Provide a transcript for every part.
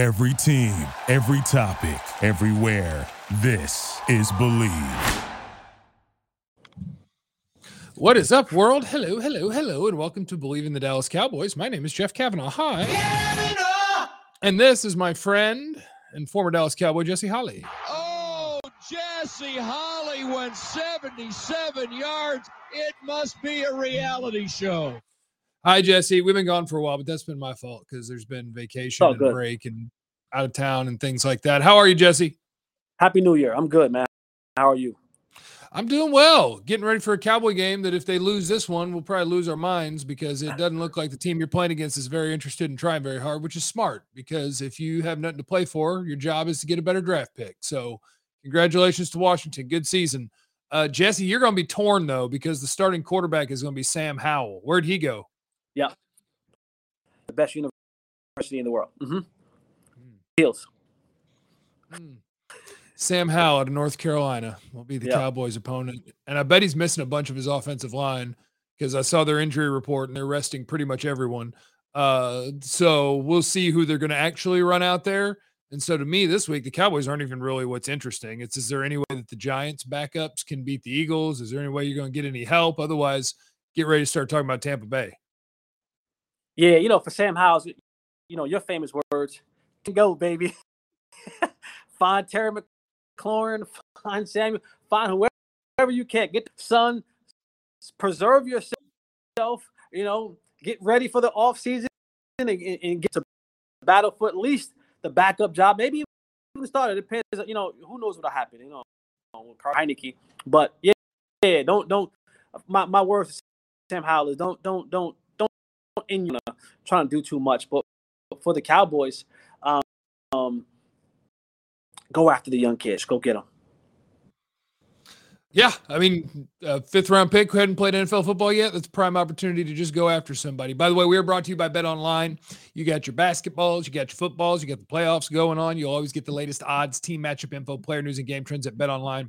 Every team, every topic, everywhere. This is Bleav. What is up, world? Hello, hello, hello, and welcome to Bleav in the Dallas Cowboys. My name is Jeff Kavanaugh. Hi. And this is my friend and former Dallas Cowboy, Jesse Holley. Oh, Jesse Holley went 77 yards. It must be a reality show. Hi, Jesse. We've been gone for a while, but that's been my fault because there's been vacation Oh, and good. break and out of town and things like that. How are you, Jesse? Happy New Year. I'm good, man. How are you? I'm doing well. Getting ready for a Cowboy game that if they lose this one, we'll probably lose our minds because it doesn't look like the team you're playing against is very interested in trying very hard, which is smart because if you have nothing to play for, your job is to get a better draft pick. So, congratulations to Washington. Good season. Uh, Jesse, you're going to be torn though because the starting quarterback is going to be Sam Howell. Where'd he go? The best university in the world. Mm-hmm. Hmm. Heels. Hmm. Sam Howell out of North Carolina will be the Yeah. Cowboys' opponent. And I bet he's missing a bunch of his offensive line because I saw their injury report and they're resting pretty much everyone. Uh, so we'll see who they're going to actually run out there. And so to me, this week, the Cowboys aren't even really what's interesting. It's is there any way that the Giants backups can beat the Eagles? Is there any way you're going to get any help? Otherwise, get ready to start talking about Tampa Bay. Yeah, you know, for Sam Howell's, you know, your famous words. Go, baby. find Terry McLaurin, find Samuel, find whoever, whoever you can. Get the son, preserve yourself, you know, get ready for the off season and, and, get to battle for at least the backup job. Maybe even. It depends, you know, who knows what'll happen, you know, with Carl Heinicke. But yeah, yeah, don't don't my, my words to Sam Howell is don't don't don't in you know, trying to do too much. But for the Cowboys, um, um go after the young kids. Go get them. Yeah, I mean, uh, fifth round pick who hadn't played NFL football yet. That's a prime opportunity to just go after somebody. By the way, we are brought to you by Bet Online. You got your basketballs, you got your footballs, you got the playoffs going on. You'll always get the latest odds, team matchup info, player news, and game trends at Bet Online.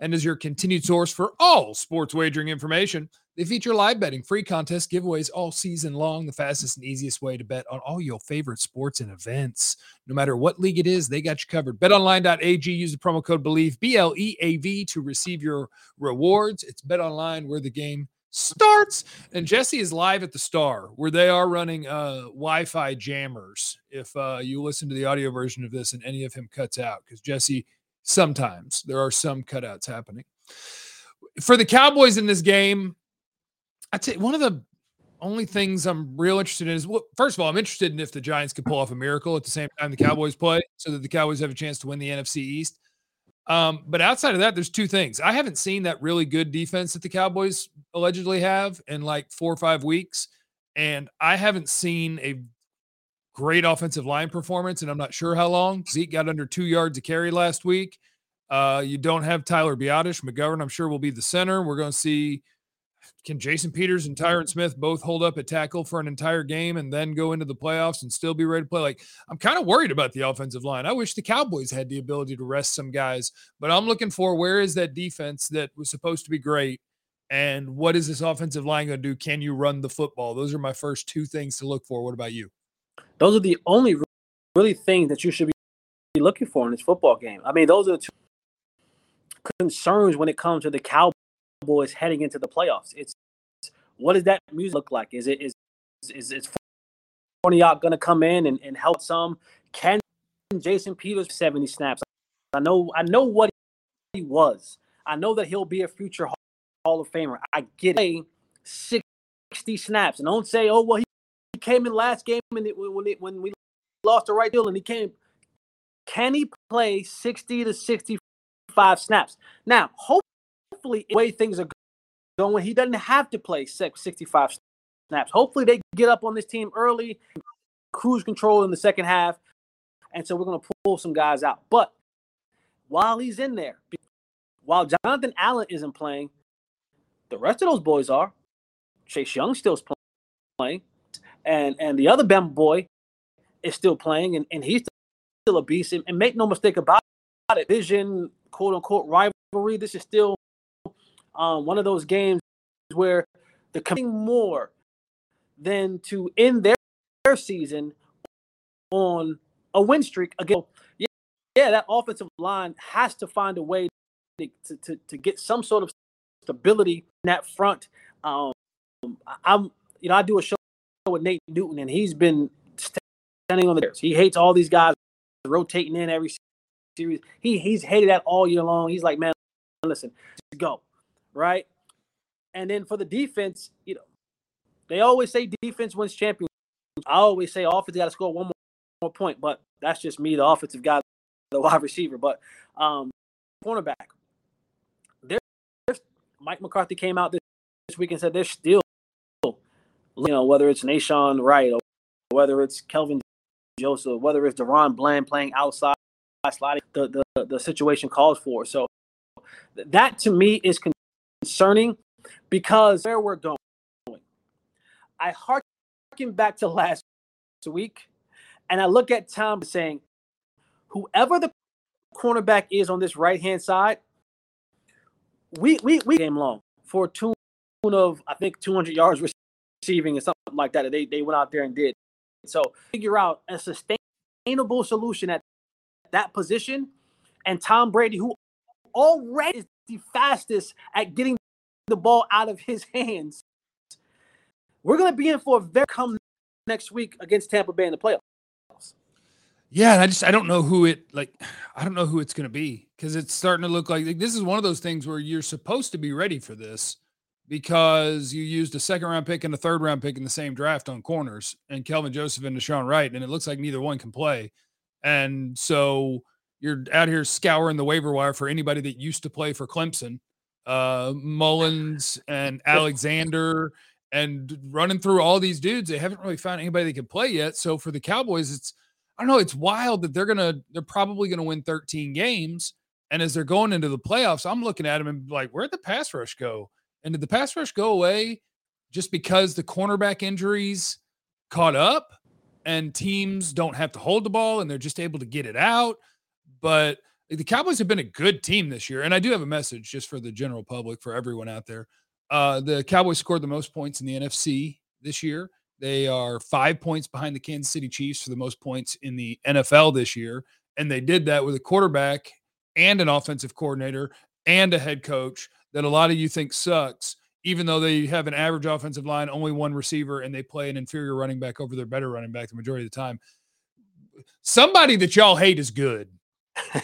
And as your continued source for all sports wagering information, they feature live betting, free contests, giveaways all season long. The fastest and easiest way to bet on all your favorite sports and events. No matter what league it is, they got you covered. BetOnline.ag. Use the promo code Bleav B L E A V to receive your rewards. It's BetOnline where the game starts. And Jesse is live at the Star where they are running uh, Wi-Fi jammers. If uh, you listen to the audio version of this and any of him cuts out, because Jesse sometimes there are some cutouts happening for the Cowboys in this game. I'd say one of the only things I'm real interested in is well, first of all, I'm interested in if the Giants could pull off a miracle at the same time the Cowboys play, so that the Cowboys have a chance to win the NFC East. Um, but outside of that, there's two things. I haven't seen that really good defense that the Cowboys allegedly have in like four or five weeks, and I haven't seen a great offensive line performance, and I'm not sure how long. Zeke got under two yards a carry last week. Uh, you don't have Tyler Biadasz. McGovern, I'm sure, will be the center. We're going to see can Jason Peters and Tyron Smith both hold up at tackle for an entire game and then go into the playoffs and still be ready to play? Like, I'm kind of worried about the offensive line. I wish the Cowboys had the ability to rest some guys, but I'm looking for where is that defense that was supposed to be great and what is this offensive line going to do? Can you run the football? Those are my first two things to look for. What about you? Those are the only really things that you should be looking for in this football game. I mean, those are the two concerns when it comes to the Cowboys heading into the playoffs. It's what does that music look like? Is it is is is Fournier going to come in and, and help some? Can Jason Peters 70 snaps? I know I know what he was. I know that he'll be a future Hall- of Famer. I get it. 60 snaps. And don't say, oh, well, he came in last game and it, when it, when we lost the right deal and he came. Can he play 60 to 65 snaps? Now, hopefully, the way things are going, he doesn't have to play six- 65 snaps. Hopefully, they get up on this team early, cruise control in the second half, and so we're going to pull some guys out. But while he's in there, while Jonathan Allen isn't playing, the rest of those boys are. Chase Young still's playing, and and the other Bama boy is still playing, and, and he's still a beast. And, and make no mistake about it, vision, quote unquote, rivalry. This is still um, one of those games where the coming more than to end their, their season on a win streak again. Yeah, yeah, that offensive line has to find a way to, to, to get some sort of stability in that front. Um, I'm, you know, I do a show with Nate Newton, and he's been standing on the stairs. He hates all these guys rotating in every series. He he's hated that all year long. He's like, man, listen, go, right? And then for the defense, you know, they always say defense wins championships. I always say offense got to score one more, more point, but that's just me, the offensive guy, the wide receiver. But um, cornerback, there's Mike McCarthy came out this, week and said they're still, know, whether it's Nahshon Wright or whether it's Kelvin Joseph, whether it's DaRon Bland playing outside, sliding, the, the, the situation calls for. So that to me is concerning because where we're going. I harken back to last week and I look at Tom saying, whoever the cornerback is on this right hand side, we we we game long for tune of I think 200 yards receiving and something like that. They they went out there and did. So figure out a sustainable solution at that position, and Tom Brady, who already is the fastest at getting the ball out of his hands, we're going to be in for a very come next week against Tampa Bay in the playoffs. Yeah, and I just I don't know who it like I don't know who it's going to be because it's starting to look like, like this is one of those things where you're supposed to be ready for this because you used a second round pick and a third round pick in the same draft on corners and Kelvin Joseph and Nahshon Wright, and it looks like neither one can play. And so you're out here scouring the waiver wire for anybody that used to play for Clemson, uh, Mullins and Alexander, and running through all these dudes. They haven't really found anybody that can play yet. So for the Cowboys, it's I don't know. It's wild that they're gonna they're probably gonna win 13 games, and as they're going into the playoffs, I'm looking at them and like, where'd the pass rush go? And did the pass rush go away just because the cornerback injuries caught up? and teams don't have to hold the ball and they're just able to get it out. But the Cowboys have been a good team this year. And I do have a message just for the general public, for everyone out there. Uh, the Cowboys scored the most points in the NFC this year. They are five points behind the Kansas City Chiefs for the most points in the NFL this year. And they did that with a quarterback and an offensive coordinator and a head coach that a lot of you think sucks even though they have an average offensive line, only one receiver, and they play an inferior running back over their better running back the majority of the time. Somebody that y'all hate is good.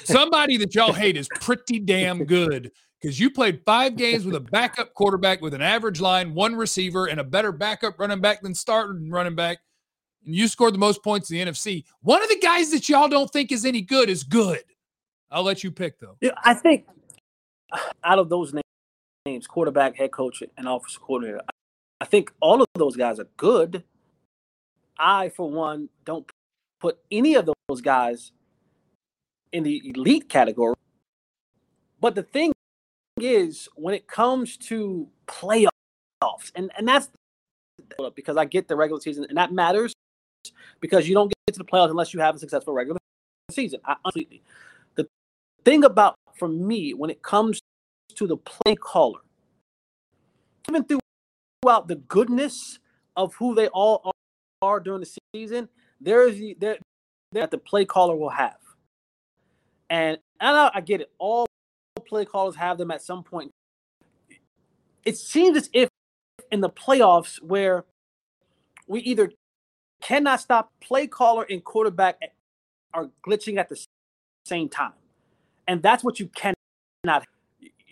Somebody that y'all hate is pretty damn good because you played five games with a backup quarterback with an average line, one receiver, and a better backup running back than starting running back. And you scored the most points in the NFC. One of the guys that y'all don't think is any good is good. I'll let you pick though. Yeah, I think uh, out of those names names quarterback, head coach, and offensive coordinator. I think all of those guys are good. I, for one, don't put any of those guys in the elite category. But the thing is, when it comes to playoffs, and, and that's because I get the regular season, and that matters because you don't get to the playoffs unless you have a successful regular season. I, completely. The thing about, for me, when it comes to the play caller. Even throughout the goodness of who they all are during the season, there is the, there that the play caller will have. And, and I, I get it. All play callers have them at some point. It seems as if in the playoffs where we either cannot stop play caller and quarterback are glitching at the same time. And that's what you cannot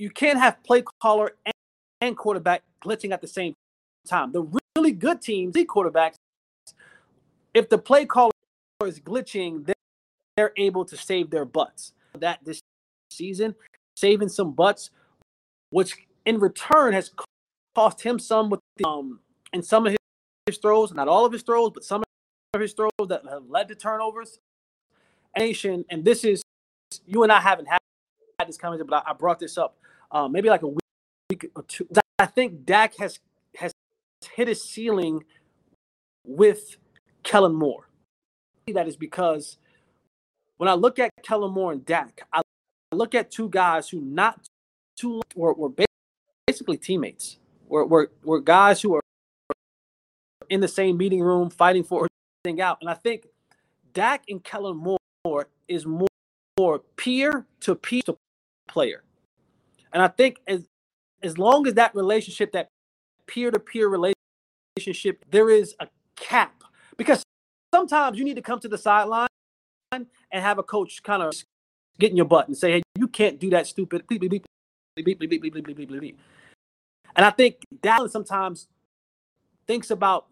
you can't have play caller and, and quarterback glitching at the same time. The really good teams, the quarterbacks, if the play caller is glitching, they're, they're able to save their butts. That this season, saving some butts, which in return has cost him some with the, um in some of his, his throws, not all of his throws, but some of his throws that have led to turnovers. Nation, and this is you and I haven't had this conversation, but I, I brought this up uh, maybe like a week or two. I think Dak has has hit his ceiling with Kellen Moore. That is because when I look at Kellen Moore and Dak, I look at two guys who not too were, were basically teammates. Were, were were guys who are in the same meeting room fighting for thing out. And I think Dak and Kellen Moore is more, more peer to peer player. And I think as as long as that relationship, that peer to peer relationship, there is a cap because sometimes you need to come to the sideline and have a coach kind of get in your butt and say, "Hey, you can't do that stupid." Beep, beep, beep, beep, beep, beep, beep, beep, beep. And I think Dallas sometimes thinks about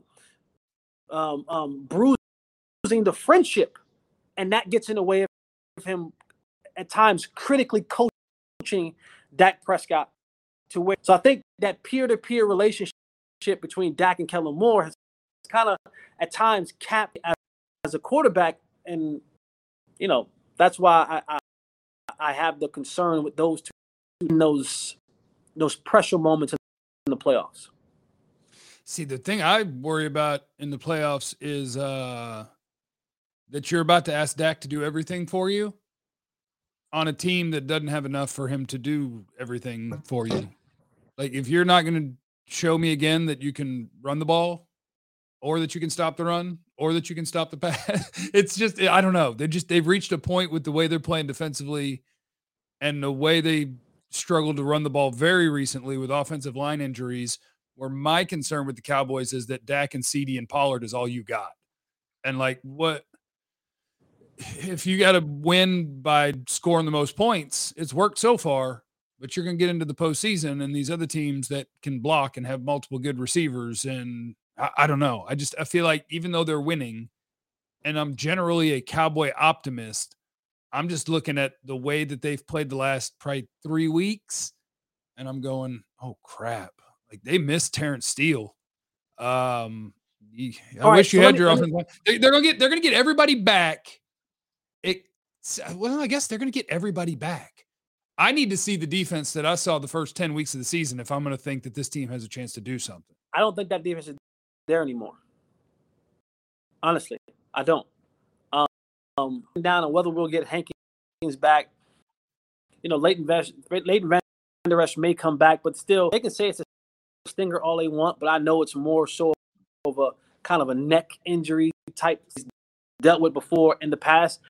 um, um, bruising the friendship, and that gets in the way of him at times critically coaching Dak Prescott to where. So I think that peer-to-peer relationship between Dak and Kellen Moore has kind of at times capped as, as, a quarterback, and you know that's why I, I I have the concern with those two those those pressure moments in the playoffs. See, the thing I worry about in the playoffs is uh that you're about to ask Dak to do everything for you on a team that doesn't have enough for him to do everything for you. Like if you're not going to show me again that you can run the ball or that you can stop the run or that you can stop the pass, it's just I don't know. They just they've reached a point with the way they're playing defensively and the way they struggled to run the ball very recently with offensive line injuries. Where my concern with the Cowboys is that Dak and CD and Pollard is all you got. And like what if you got to win by scoring the most points, it's worked so far, but you're going to get into the postseason and these other teams that can block and have multiple good receivers. And I, I, don't know. I just, I feel like even though they're winning, and I'm generally a cowboy optimist, I'm just looking at the way that they've played the last probably three weeks. And I'm going, oh crap. Like they missed Terence Steele. Um, I All wish right, you so had your offense. They, they're gonna get they're gonna get everybody back well, I guess they're going to get everybody back. I need to see the defense that I saw the first 10 weeks of the season if I'm going to think that this team has a chance to do something. I don't think that defense is there anymore. Honestly, I don't. Um, um down on whether we'll get Hankins back. You know, Leighton, Vash, Leighton Vander Esch may come back, but still, they can say it's a stinger all they want, but I know it's more so of a kind of a neck injury type dealt with before in the past.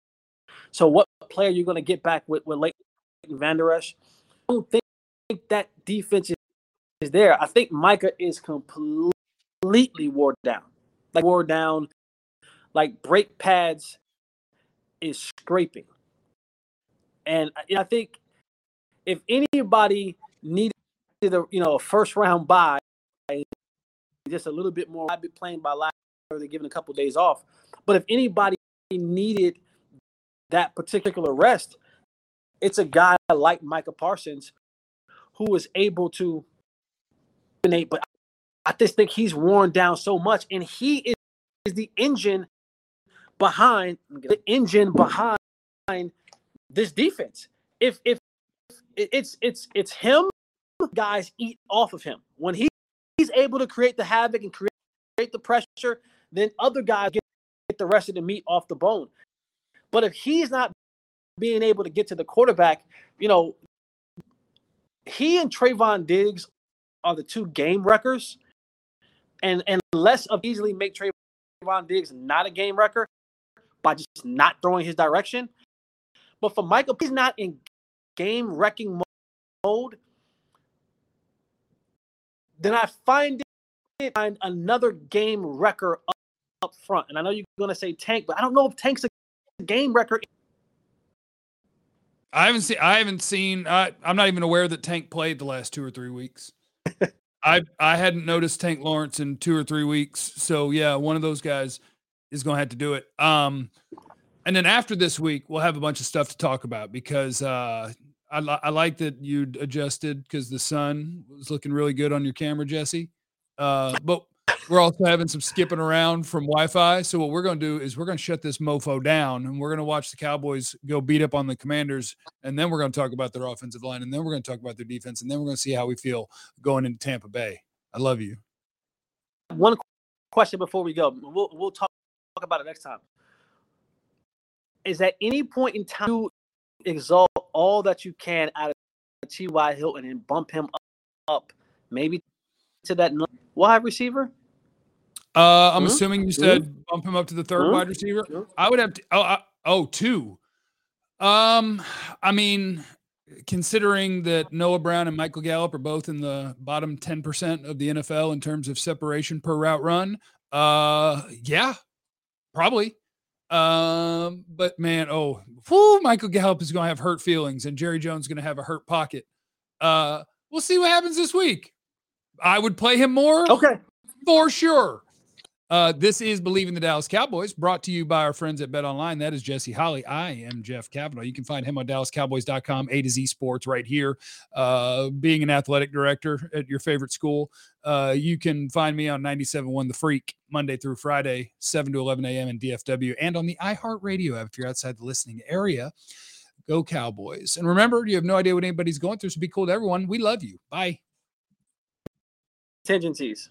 So what player you going to get back with, with Leighton Vander Esch? I don't think that defense is there. I think Micah is completely wore down. Like wore down, like brake pads is scraping. And uh, I think if anybody needed a you know a first round buy, just a little bit more, I'd be playing by last they're giving a couple days off. But if anybody needed that particular rest, it's a guy like Micah Parsons who is able to but I just think he's worn down so much, and he is, is the engine behind the engine behind this defense. If if it's it's it's him, guys eat off of him when he, he's able to create the havoc and create, create the pressure. Then other guys get the rest of the meat off the bone. But if he's not being able to get to the quarterback, you know, he and Trevon Diggs are the two game wreckers. And and less of easily make Trevon Diggs not a game wrecker by just not throwing his direction. But for Michael, he's not in game wrecking mode. Then I find it find another game wrecker up, up front. And I know you're gonna say Tank, but I don't know if Tank's a game record. I haven't seen. I haven't seen. I, I'm not even aware that Tank played the last two or three weeks. I I hadn't noticed Tank Lawrence in two or three weeks. So yeah, one of those guys is going to have to do it. Um, and then after this week, we'll have a bunch of stuff to talk about because uh, I, I like that you adjusted because the sun was looking really good on your camera, Jesse. Uh, but we're also having some skipping around from Wi-Fi. So what we're going to do is we're going to shut this mofo down, and we're going to watch the Cowboys go beat up on the Commanders, and then we're going to talk about their offensive line, and then we're going to talk about their defense, and then we're going to see how we feel going into Tampa Bay. I love you. One question before we go. We'll we'll talk, about it next time. Is at any point in time you exalt all that you can out of T.Y. Hilton and bump him up, maybe to that wide receiver? Uh, I'm Mhm. assuming you said bump him up to the 3rd Mhm. wide receiver. Mhm. I would have to. Oh, I, oh, two. Um, I mean, considering that Noah Brown and Michael Gallup are both in the bottom 10% of the NFL in terms of separation per route run, uh, yeah, probably. Um, but man, oh, whew, Michael Gallup is going to have hurt feelings, and Jerry Jones is going to have a hurt pocket. Uh, we'll see what happens this week. I would play him more Okay. for sure. Uh, this is Believing the Dallas Cowboys, brought to you by our friends at Bet Online. That is Jesse Holley. I am Jeff Kavanaugh. You can find him on DallasCowboys.com, A to Z Sports, right here. Uh, being an athletic director at your favorite school, uh, you can find me on 97.1 The Freak, Monday through Friday, 7 to 11 a.m. in DFW, and on the iHeartRadio app if you're outside the listening area. Go Cowboys. And remember, you have no idea what anybody's going through, so be cool to everyone. We love you. Bye. Contingencies.